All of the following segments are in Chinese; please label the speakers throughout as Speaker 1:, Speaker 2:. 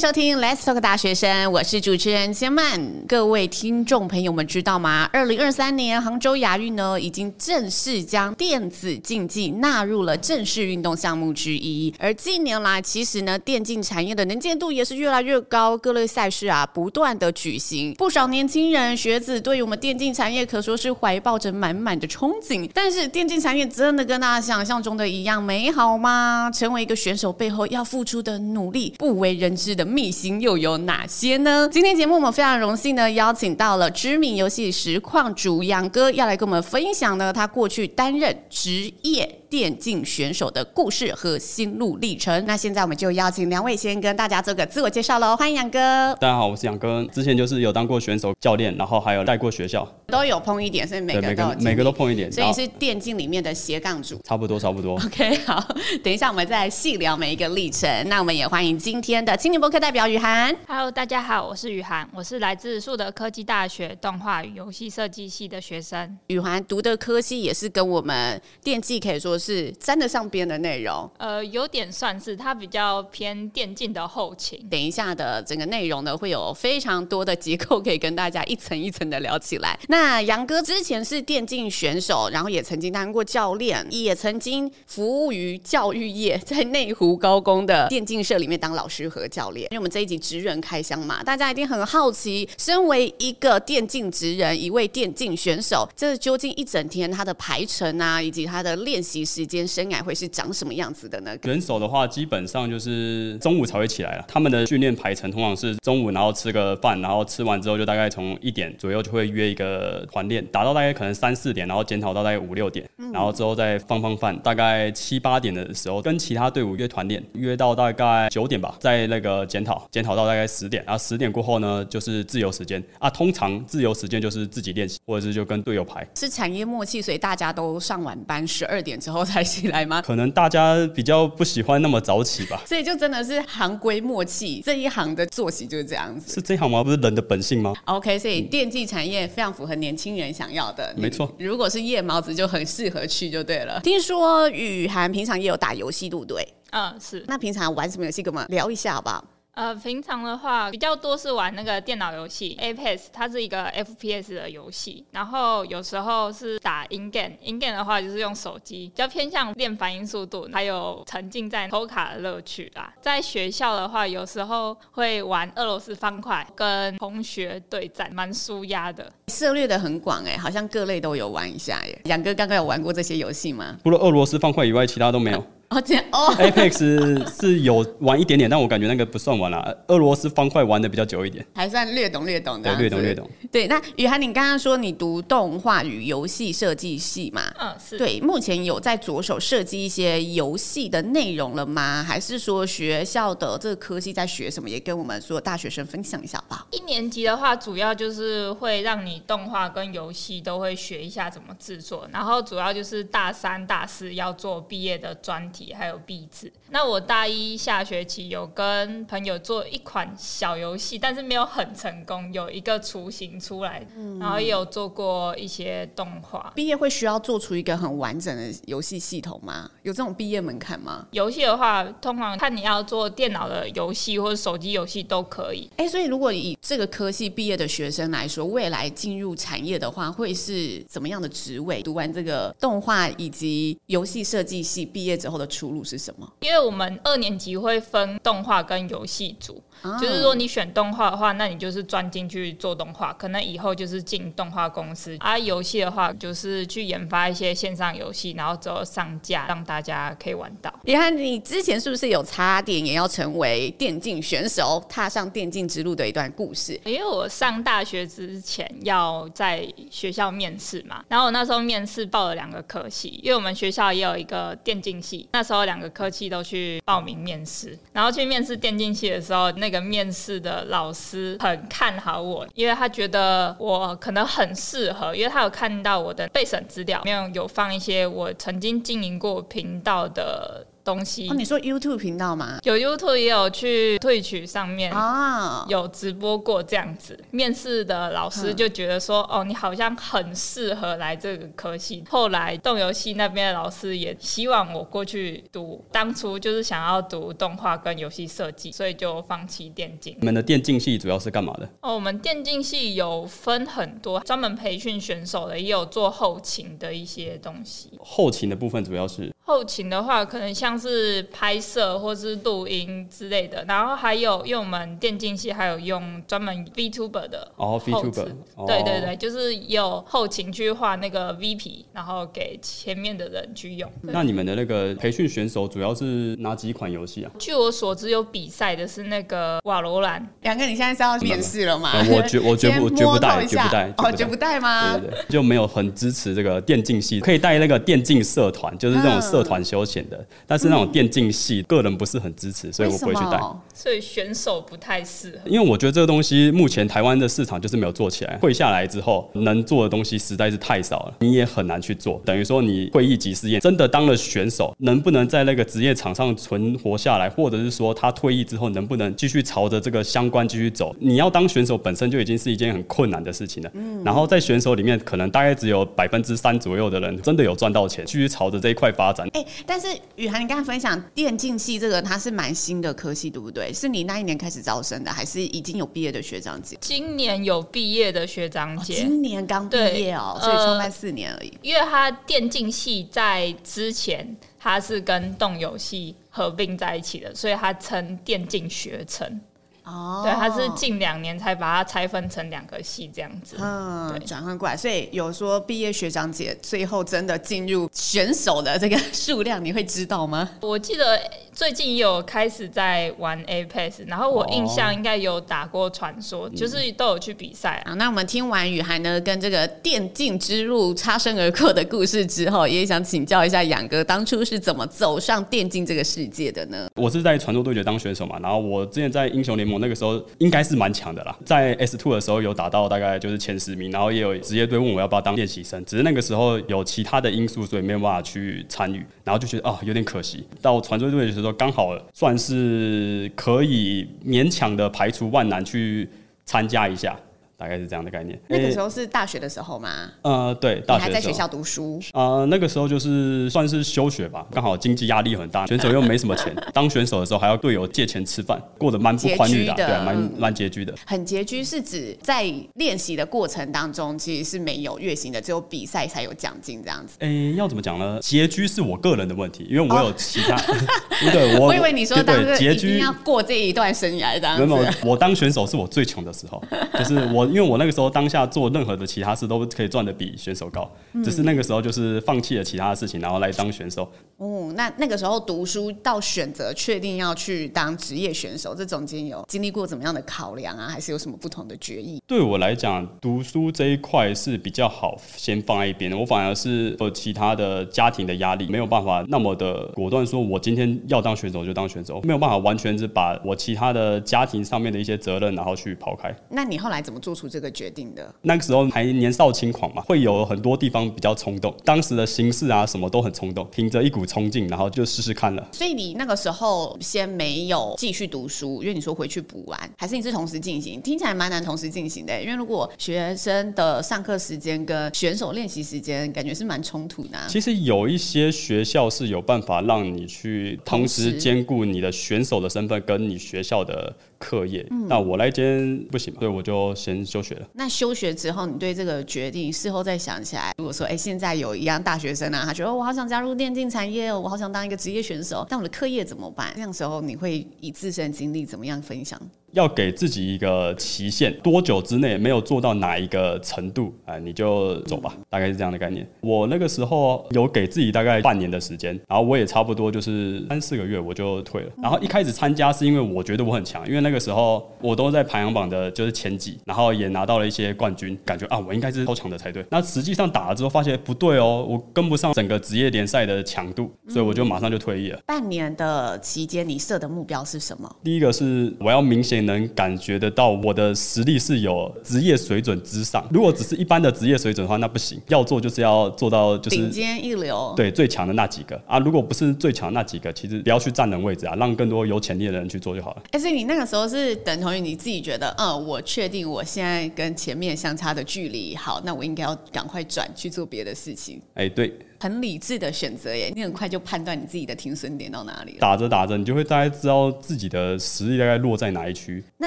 Speaker 1: 收听 Let's Talk 大学生，我是主持人千曼。各位听众朋友们知道吗？二零二三年杭州亚运呢，已经正式将电子竞技纳入了正式运动项目之一。而近年来，其实呢，电竞产业的能见度也是越来越高，各类赛事啊，不断的举行。不少年轻人学子对于我们电竞产业可说是怀抱着满满的憧憬。但是，电竞产业真的跟大家想象中的一样美好吗？成为一个选手背后要付出的努力，不为人知的秘辛又有哪些呢？今天节目我们非常荣幸呢邀请到了知名游戏实况主杨哥，要来跟我们分享呢他过去担任职业电竞选手的故事和心路历程。那现在我们就邀请两位先跟大家做个自我介绍喽。欢迎杨哥。
Speaker 2: 大家好，我是杨哥，之前就是有当过选手、教练，然后还有带过学校，
Speaker 1: 都有碰一点，所以每个都
Speaker 2: 每个，每个都碰一点。
Speaker 1: 所以是电竞里面的斜杠主。
Speaker 2: 差不多，差不多。
Speaker 1: OK，好，等一下我们再细聊每一个历程。那我们也欢迎今天的青年播客代表雨涵。
Speaker 3: Hello，大家好，我是雨涵，我是来自树德科技大学动画与游戏设计系的学生。
Speaker 1: 雨涵读的科系也是跟我们电竞可以说是沾得上边的内容。
Speaker 3: 呃，有点算是，它比较偏电竞的后勤。
Speaker 1: 等一下的整个内容呢，会有非常多的结构可以跟大家一层一层的聊起来。那杨哥之前是电竞选手，然后也曾经当过教练，也曾经服务于教育业，在内湖高工的电竞社里面当老师和教练。因为我们这一集职人开箱嘛，大家一定很好奇，身为一个电竞职人，一位电竞选手，这究竟一整天他的排程啊，以及他的练习时间生涯会是长什么样子的呢？
Speaker 2: 人手的话，基本上就是中午才会起来了。他们的训练排程通常是中午，然后吃个饭，然后吃完之后就大概从一点左右就会约一个团练，打到大概可能三四点，然后检讨到大概五六点，然后之后再放放饭，大概七八点的时候跟其他队伍约团练，约到大概九点吧，在那个检讨，检讨到大概十点，然后十点过后呢，就是自由时间啊。通常自由时间就是自己练习，或者是就跟队友排。
Speaker 1: 是产业默契，所以大家都上晚班，十二点之后才起来吗？
Speaker 2: 可能大家比较不喜欢那么早起吧。
Speaker 1: 所以就真的是行规默契，这一行的作息就是这样子。
Speaker 2: 是这一行吗？不是人的本性吗
Speaker 1: ？OK，所以电竞产业非常符合年轻人想要的。
Speaker 2: 没错，
Speaker 1: 如果是夜猫子就很适合去就对了。听说雨涵平常也有打游戏，对不对？
Speaker 3: 嗯，是。
Speaker 1: 那平常玩什么游戏？跟我们聊一下好不好？
Speaker 3: 呃，平常的话比较多是玩那个电脑游戏，Apex，它是一个 FPS 的游戏。然后有时候是打 in game，in game 的话就是用手机，比较偏向练反应速度，还有沉浸在抽卡的乐趣啦。在学校的话，有时候会玩俄罗斯方块，跟同学对战，蛮舒压的。
Speaker 1: 涉猎的很广哎，好像各类都有玩一下耶。杨哥刚刚有玩过这些游戏吗？
Speaker 2: 除了俄罗斯方块以外，其他都没有。
Speaker 1: 哦，这样哦
Speaker 2: ，Apex 是有玩一点点，但我感觉那个不算玩了。俄罗斯方块玩的比较久一点，
Speaker 1: 还算略懂略懂的。
Speaker 2: 对，略懂略懂。
Speaker 1: 对，那雨涵，你刚刚说你读动画与游戏设计系嘛？
Speaker 3: 嗯，是。
Speaker 1: 对，目前有在着手设计一些游戏的内容了吗？还是说学校的这个科系在学什么？也跟我们所有大学生分享一下吧。
Speaker 3: 一年级的话，主要就是会让你动画跟游戏都会学一下怎么制作，然后主要就是大三、大四要做毕业的专题。还有壁纸。那我大一下学期有跟朋友做一款小游戏，但是没有很成功，有一个雏形出来，嗯、然后也有做过一些动画。
Speaker 1: 毕业会需要做出一个很完整的游戏系统吗？有这种毕业门槛吗？
Speaker 3: 游戏的话，通常看你要做电脑的游戏或者手机游戏都可以。
Speaker 1: 哎、欸，所以如果以这个科系毕业的学生来说，未来进入产业的话，会是怎么样的职位？读完这个动画以及游戏设计系毕业之后的出路是什么？
Speaker 3: 因为我们二年级会分动画跟游戏组。就是说，你选动画的话，那你就是专进去做动画，可能以后就是进动画公司。而游戏的话，就是去研发一些线上游戏，然后之后上架，让大家可以玩到。
Speaker 1: 你看，你之前是不是有差点也要成为电竞选手，踏上电竞之路的一段故事？
Speaker 3: 因为我上大学之前要在学校面试嘛，然后我那时候面试报了两个科系，因为我们学校也有一个电竞系，那时候两个科系都去报名面试，然后去面试电竞系的时候，那个。一个面试的老师很看好我，因为他觉得我可能很适合，因为他有看到我的备审资料，里面有放一些我曾经经营过频道的东西。
Speaker 1: 哦，你说 YouTube 频道吗？
Speaker 3: 有 YouTube 也有去 Twitch 上面
Speaker 1: 啊，
Speaker 3: 有直播过这样子。面试的老师就觉得说，哦，你好像很适合来这个科系。后来动游戏那边的老师也希望我过去读，当初就是想要读动画跟游戏设计，所以就放弃电竞。
Speaker 2: 你们的电竞系主要是干嘛的？
Speaker 3: 哦，我们电竞系有分很多，专门培训选手的，也有做后勤的一些东西。
Speaker 2: 后勤的部分主要是。
Speaker 3: 后勤的话，可能像是拍摄或是录音之类的，然后还有因为我们电竞系还有用专门 VTuber 的
Speaker 2: 哦，VTuber，
Speaker 3: 对对对，就是有后勤去画那个 VP，然后给前面的人去用。
Speaker 2: 那你们的那个培训选手主要是哪几款游戏啊？
Speaker 3: 据我所知，有比赛的是那个瓦罗兰。
Speaker 1: 两个，你现在是要面试了吗？
Speaker 2: 我绝 我绝不绝不带，绝不带
Speaker 1: 哦，绝不带吗？
Speaker 2: 对对对，就没有很支持这个电竞系，可以带那个电竞社团，就是这种社团休闲的。但是那种电竞系，个人不是很支持，所以我不会去带。
Speaker 3: 所以选手不太适合。
Speaker 2: 因为我觉得这个东西目前台湾的市场就是没有做起来。会下来之后，能做的东西实在是太少了，你也很难去做。等于说你会一级试验，真的当了选手，能不能在那个职业场上存活下来，或者是说他退役之后能不能继续朝着这个相关继续走？你要当选手本身就已经是一件很困难的事情了。嗯。然后在选手里面，可能大概只有百分之三左右的人真的有赚到钱，继续朝着这一块发展。
Speaker 1: 哎，但是。雨涵，你刚才分享电竞系这个，它是蛮新的科系，对不对？是你那一年开始招生的，还是已经有毕业的学长姐？
Speaker 3: 今年有毕业的学长姐，哦、
Speaker 1: 今年刚毕业哦，所以创办四年而已。
Speaker 3: 因为他电竞系在之前，他是跟动游系合并在一起的，所以他称电竞学程。哦，对，他是近两年才把它拆分成两个系这样子，
Speaker 1: 嗯，转换过来，所以有说毕业学长姐最后真的进入选手的这个数量，你会知道吗？
Speaker 3: 我记得。最近也有开始在玩 Apex，然后我印象应该有打过传说，哦、就是都有去比赛啊。
Speaker 1: 那我们听完雨涵呢跟这个电竞之路擦身而过的故事之后，也想请教一下杨哥，当初是怎么走上电竞这个世界的呢？
Speaker 2: 我是在传说对决当选手嘛，然后我之前在英雄联盟我那个时候应该是蛮强的啦，在 S Two 的时候有打到大概就是前十名，然后也有职业队问我要不要当练习生，只是那个时候有其他的因素，所以没有办法去参与，然后就觉得啊、有点可惜。到传说队的时候。刚好算是可以勉强的排除万难去参加一下。大概是这样的概念。
Speaker 1: 那个时候是大学的时候吗？
Speaker 2: 呃，对，大学
Speaker 1: 还在学校读书。
Speaker 2: 呃，那个时候就是算是休学吧，刚好经济压力很大，选手又没什么钱，当选手的时候还要队友借钱吃饭，过得蛮不宽裕的，的，对，蛮蛮拮据的。
Speaker 1: 很拮据是指在练习的过程当中，其实是没有月薪的，只有比赛才有奖金这样子。
Speaker 2: 哎、欸，要怎么讲呢？拮据是我个人的问题，因为我有其他。哦、对，我，
Speaker 1: 我以为你说当拮据要过这一段生涯这样子。没有，
Speaker 2: 我当选手是我最穷的时候，就是我。因为我那个时候当下做任何的其他事都可以赚的比选手高，只是那个时候就是放弃了其他的事情，然后来当选手。
Speaker 1: 哦，那那个时候读书到选择确定要去当职业选手，这中间有经历过怎么样的考量啊？还是有什么不同的决议？
Speaker 2: 对我来讲，读书这一块是比较好先放在一边的。我反而是有其他的家庭的压力，没有办法那么的果断说，我今天要当选手就当选手，没有办法完全是把我其他的家庭上面的一些责任然后去抛开。
Speaker 1: 那你后来怎么做出这个决定的？
Speaker 2: 那个时候还年少轻狂嘛，会有很多地方比较冲动。当时的形势啊，什么都很冲动，凭着一股冲劲，然后就试试看了。
Speaker 1: 所以你那个时候先没有继续读书，因为你说回去补完，还是你是同时进行？听起来蛮难同时进行的，因为如果学生的上课时间跟选手练习时间，感觉是蛮冲突的啊。
Speaker 2: 其实有一些学校是有办法让你去同时兼顾你的选手的身份跟你学校的课业。那我来兼不行嘛，所以我就先休学了。
Speaker 1: 那休学之后，你对这个决定事后再想起来，如果说，哎、欸，现在有一样大学生啊，他觉得我好想加入电竞产业，我好想当一个职业选手，但我的课业怎么办？那样时候你会以自身经历怎么样分享？
Speaker 2: 要给自己一个期限，多久之内没有做到哪一个程度，哎，你就走吧，大概是这样的概念。我那个时候有给自己大概半年的时间，然后我也差不多就是三四个月我就退了。然后一开始参加是因为我觉得我很强，因为那个时候我都在排行榜的就是前几，然后也拿到了一些冠军，感觉啊我应该是超强的才对。那实际上打了之后发现不对哦，我跟不上整个职业联赛的强度，所以我就马上就退役了。
Speaker 1: 半年的期间，你设的目标是什么？
Speaker 2: 第一个是我要明显。得能感觉得到我的实力是有职业水准之上。如果只是一般的职业水准的话，那不行。要做就是要做到就是
Speaker 1: 顶尖一流，
Speaker 2: 对，最强的那几个啊。如果不是最强那几个，其实不要去占人位置啊，让更多有潜力的人去做就好了。
Speaker 1: 但是你那个时候是等同于你自己觉得，嗯，我确定我现在跟前面相差的距离好，那我应该要赶快转去做别的事情。
Speaker 2: 哎，对。
Speaker 1: 很理智的选择耶，你很快就判断你自己的停损点到哪里了。
Speaker 2: 打着打着，你就会大概知道自己的实力大概落在哪一区。
Speaker 1: 那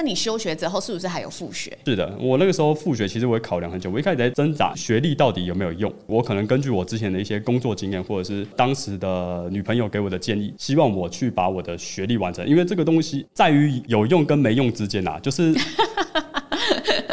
Speaker 1: 你休学之后是不是还有复学？
Speaker 2: 是的，我那个时候复学，其实我也考量很久。我一开始在挣扎学历到底有没有用。我可能根据我之前的一些工作经验，或者是当时的女朋友给我的建议，希望我去把我的学历完成。因为这个东西在于有用跟没用之间啊，就是。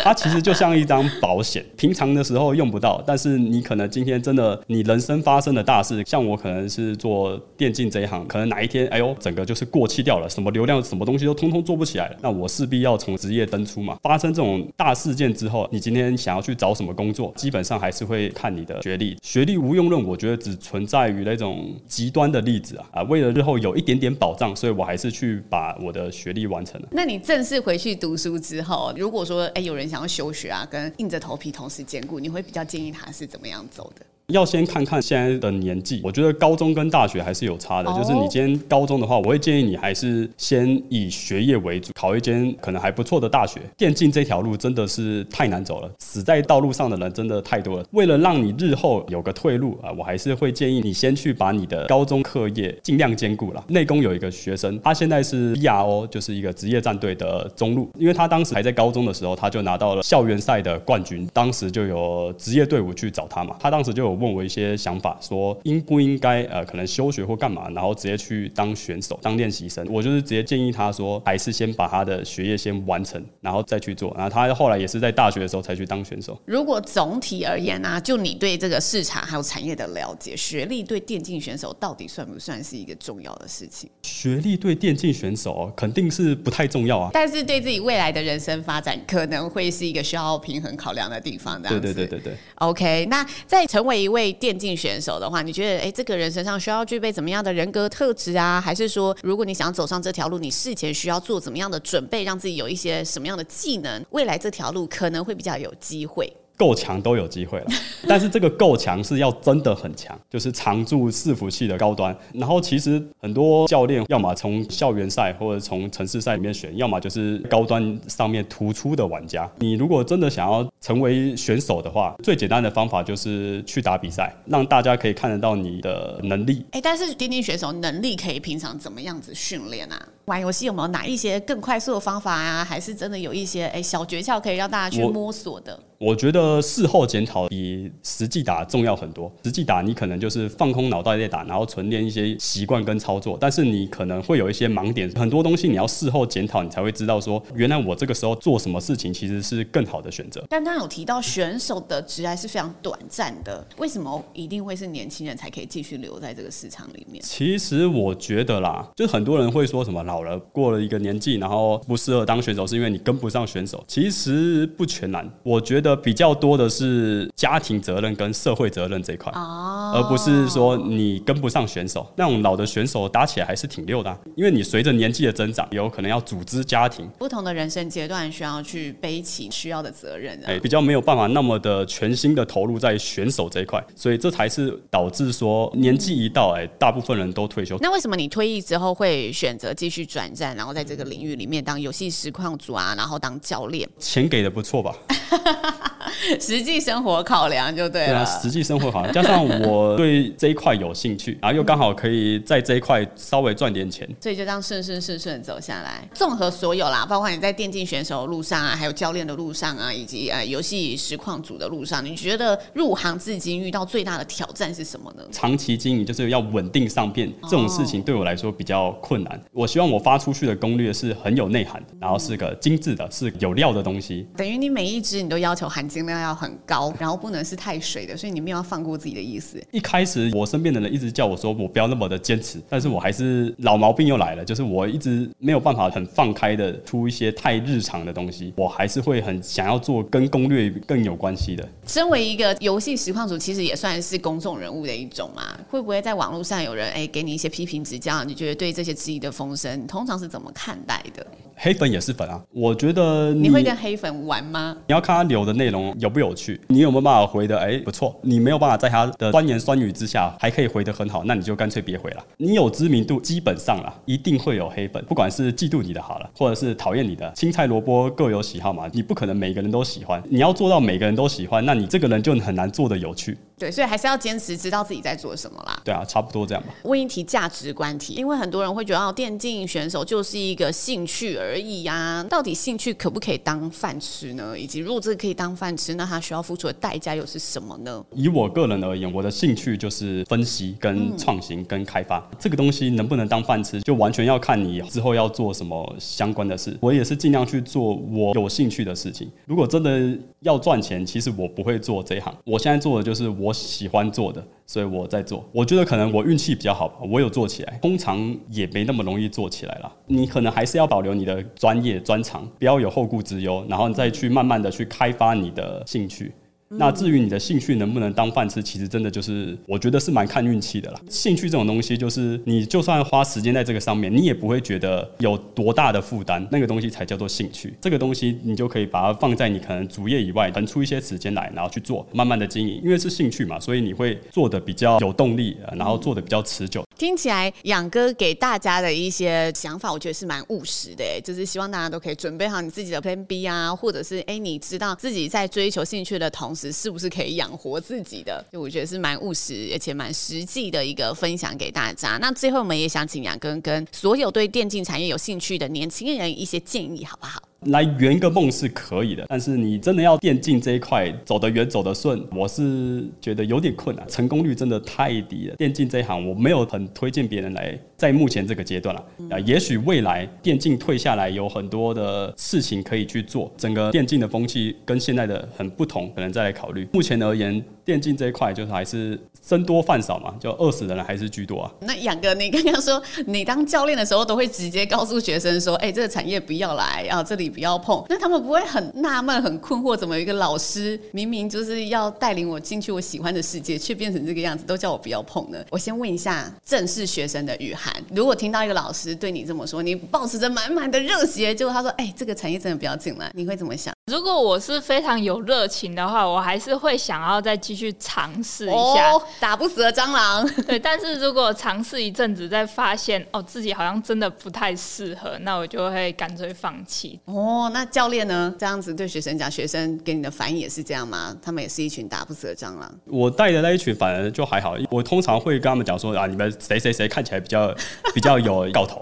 Speaker 2: 它其实就像一张保险，平常的时候用不到，但是你可能今天真的你人生发生的大事，像我可能是做电竞这一行，可能哪一天哎呦，整个就是过气掉了，什么流量、什么东西都通通做不起来了，那我势必要从职业登出嘛。发生这种大事件之后，你今天想要去找什么工作，基本上还是会看你的学历。学历无用论，我觉得只存在于那种极端的例子啊啊，为了日后有一点点保障，所以我还是去把我的学历完成了。
Speaker 1: 那你正式回去读书之后，如果说哎有人。想要休学啊，跟硬着头皮同时兼顾，你会比较建议他是怎么样走的？
Speaker 2: 要先看看现在的年纪，我觉得高中跟大学还是有差的。Oh. 就是你今天高中的话，我会建议你还是先以学业为主，考一间可能还不错的大学。电竞这条路真的是太难走了，死在道路上的人真的太多了。为了让你日后有个退路啊，我还是会建议你先去把你的高中课业尽量兼顾了。内功有一个学生，他现在是 BRO，就是一个职业战队的中路，因为他当时还在高中的时候，他就拿到了校园赛的冠军，当时就有职业队伍去找他嘛，他当时就有。问我一些想法，说应不应该呃，可能休学或干嘛，然后直接去当选手、当练习生。我就是直接建议他说，还是先把他的学业先完成，然后再去做。然后他后来也是在大学的时候才去当选手。
Speaker 1: 如果总体而言呢、啊，就你对这个市场还有产业的了解，学历对电竞选手到底算不算是一个重要的事情？
Speaker 2: 学历对电竞选手肯定是不太重要啊，
Speaker 1: 但是对自己未来的人生发展可能会是一个需要平衡考量的地方。对
Speaker 2: 对对对对。
Speaker 1: OK，那在成为一位电竞选手的话，你觉得哎，这个人身上需要具备怎么样的人格特质啊？还是说，如果你想走上这条路，你事前需要做怎么样的准备，让自己有一些什么样的技能，未来这条路可能会比较有机会？
Speaker 2: 够强都有机会了，但是这个够强是要真的很强，就是常驻伺服器的高端。然后其实很多教练要么从校园赛或者从城市赛里面选，要么就是高端上面突出的玩家。你如果真的想要成为选手的话，最简单的方法就是去打比赛，让大家可以看得到你的能力。
Speaker 1: 哎，但是电竞选手能力可以平常怎么样子训练啊？玩游戏有没有哪一些更快速的方法啊？还是真的有一些哎小诀窍可以让大家去摸索的？
Speaker 2: 我觉得事后检讨比实际打重要很多。实际打你可能就是放空脑袋在打，然后纯练一些习惯跟操作，但是你可能会有一些盲点，很多东西你要事后检讨，你才会知道说，原来我这个时候做什么事情其实是更好的选择。
Speaker 1: 刚刚有提到选手的职还是非常短暂的，为什么一定会是年轻人才可以继续留在这个市场里面？
Speaker 2: 其实我觉得啦，就是很多人会说什么老了过了一个年纪，然后不适合当选手，是因为你跟不上选手。其实不全然，我觉得。比较多的是家庭责任跟社会责任这一块，而不是说你跟不上选手。那种老的选手打起来还是挺溜的，因为你随着年纪的增长，有可能要组织家庭，
Speaker 1: 不同的人生阶段需要去背起需要的责任，
Speaker 2: 哎，比较没有办法那么的全心的投入在选手这一块，所以这才是导致说年纪一到，哎，大部分人都退休。
Speaker 1: 那为什么你退役之后会选择继续转战，然后在这个领域里面当游戏实况组啊，然后当教练？
Speaker 2: 钱给的不错吧？
Speaker 1: 实际生活考量就对了。对啊，
Speaker 2: 实际生活考量，加上我对这一块有兴趣，然后又刚好可以在这一块稍微赚点钱，
Speaker 1: 所以就这样顺顺顺顺走下来。综合所有啦，包括你在电竞选手的路上啊，还有教练的路上啊，以及呃游戏实况组的路上，你觉得入行至今遇到最大的挑战是什么呢？
Speaker 2: 长期经营就是要稳定上片，这种事情对我来说比较困难。我希望我发出去的攻略是很有内涵，然后是个精致的，是有料的东西。
Speaker 1: 等于你每一支你都要求含金量要很高，然后不能是太水的，所以你没有要放过自己的意思。
Speaker 2: 一开始我身边的人一直叫我说我不要那么的坚持，但是我还是老毛病又来了，就是我一直没有办法很放开的出一些太日常的东西，我还是会很想要做跟攻略更有关系的。
Speaker 1: 身为一个游戏实况主，其实也算是公众人物的一种嘛，会不会在网络上有人哎给你一些批评指教？你觉得对这些质疑的风声，你通常是怎么看待的？
Speaker 2: 黑粉也是粉啊。我觉得你，
Speaker 1: 你会跟黑粉玩吗？
Speaker 2: 你要看他留的内容有不有趣，你有没有办法回的？哎，不错。你没有办法在他的酸言酸语之下还可以回得很好，那你就干脆别回了。你有知名度，基本上啦，一定会有黑粉，不管是嫉妒你的好了，或者是讨厌你的，青菜萝卜各有喜好嘛，你不可能每个人都喜欢。你要做到每个人都喜欢，那你这个人就很难做得有趣。
Speaker 1: 对，所以还是要坚持，知道自己在做什么啦。
Speaker 2: 对啊，差不多这样吧。
Speaker 1: 问一题价值观题，因为很多人会觉得哦，电竞选手就是一个兴趣而已呀、啊。到底兴趣可不可以当饭吃呢？以及如果这个可以当饭吃，那他需要付出的代价又是什么呢？
Speaker 2: 以我个人而言，我的兴趣就是分析、跟创新、跟开发。嗯、这个东西能不能当饭吃，就完全要看你之后要做什么相关的事。我也是尽量去做我有兴趣的事情。如果真的要赚钱，其实我不会做这一行。我现在做的就是我喜欢做的。所以我在做，我觉得可能我运气比较好吧，我有做起来，通常也没那么容易做起来了。你可能还是要保留你的专业专长，不要有后顾之忧，然后你再去慢慢的去开发你的兴趣。那至于你的兴趣能不能当饭吃，其实真的就是我觉得是蛮看运气的啦。兴趣这种东西，就是你就算花时间在这个上面，你也不会觉得有多大的负担。那个东西才叫做兴趣。这个东西你就可以把它放在你可能主业以外，腾出一些时间来，然后去做，慢慢的经营。因为是兴趣嘛，所以你会做的比较有动力，然后做的比较持久。
Speaker 1: 听起来养哥给大家的一些想法，我觉得是蛮务实的，就是希望大家都可以准备好你自己的 Plan B 啊，或者是哎，你知道自己在追求兴趣的同时，是不是可以养活自己的？就我觉得是蛮务实，而且蛮实际的一个分享给大家。那最后我们也想请杨哥跟所有对电竞产业有兴趣的年轻人一些建议，好不好？
Speaker 2: 来圆个梦是可以的，但是你真的要电竞这一块走得远、走得顺，我是觉得有点困难，成功率真的太低了。电竞这一行，我没有很推荐别人来，在目前这个阶段了。啊，也许未来电竞退下来，有很多的事情可以去做，整个电竞的风气跟现在的很不同，可能再来考虑。目前而言。电竞这一块就是还是僧多饭少嘛，就饿死的人还是居多啊。
Speaker 1: 那杨哥，你刚刚说你当教练的时候都会直接告诉学生说：“哎、欸，这个产业不要来，啊这里不要碰。”那他们不会很纳闷、很困惑，怎么一个老师明明就是要带领我进去我喜欢的世界，却变成这个样子，都叫我不要碰呢？我先问一下正式学生的雨涵，如果听到一个老师对你这么说，你保持着满满的热血，结果他说：“哎、这个产业真的不要进来。”你会怎么想？
Speaker 3: 如果我是非常有热情的话，我还是会想要再继续尝试一下。
Speaker 1: 哦，打不死的蟑螂。
Speaker 3: 对，但是如果尝试一阵子，再发现哦自己好像真的不太适合，那我就会干脆放弃。
Speaker 1: 哦，那教练呢？这样子对学生讲，学生给你的反应也是这样吗？他们也是一群打不死的蟑螂。
Speaker 2: 我带的那一群反而就还好，我通常会跟他们讲说啊，你们谁谁谁看起来比较 比较有搞头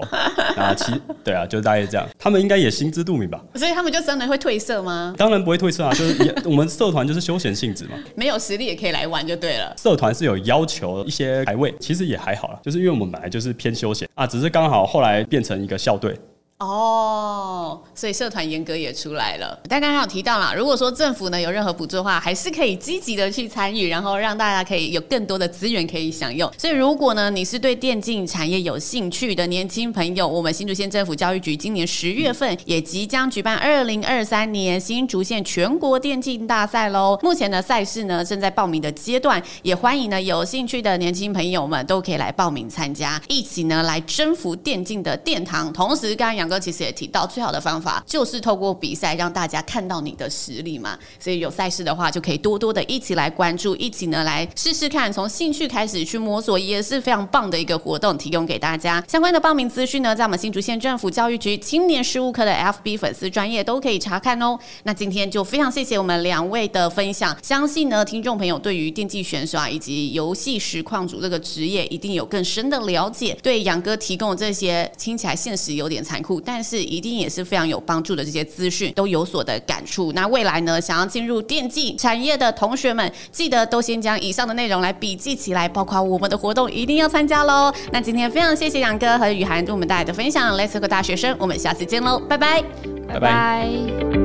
Speaker 2: 啊，其对啊，就大概这样。他们应该也心知肚明吧？
Speaker 1: 所以他们就真的会褪色吗？
Speaker 2: 当然不会退社啊，就是也 我们社团就是休闲性质嘛，
Speaker 1: 没有实力也可以来玩就对了。
Speaker 2: 社团是有要求一些排位，其实也还好啦，就是因为我们本来就是偏休闲啊，只是刚好后来变成一个校队。
Speaker 1: 哦，所以社团严格也出来了。但刚刚有提到啦，如果说政府呢有任何补助的话，还是可以积极的去参与，然后让大家可以有更多的资源可以享用。所以如果呢你是对电竞产业有兴趣的年轻朋友，我们新竹县政府教育局今年十月份也即将举办二零二三年新竹县全国电竞大赛喽。目前的赛事呢正在报名的阶段，也欢迎呢有兴趣的年轻朋友们都可以来报名参加，一起呢来征服电竞的殿堂。同时，刚刚杨哥其实也提到，最好的方法就是透过比赛让大家看到你的实力嘛。所以有赛事的话，就可以多多的一起来关注，一起呢来试试看，从兴趣开始去摸索，也是非常棒的一个活动，提供给大家。相关的报名资讯呢，在我们新竹县政府教育局青年事务科的 FB 粉丝专业都可以查看哦。那今天就非常谢谢我们两位的分享，相信呢听众朋友对于电竞选手啊以及游戏实况主这个职业一定有更深的了解。对杨哥提供这些听起来现实有点残酷，但是。一定也是非常有帮助的，这些资讯都有所的感触。那未来呢，想要进入电竞产业的同学们，记得都先将以上的内容来笔记起来，包括我们的活动一定要参加喽。那今天非常谢谢杨哥和雨涵对我们带来的分享，Let's Go 大学生，我们下次见喽，拜拜，
Speaker 2: 拜拜。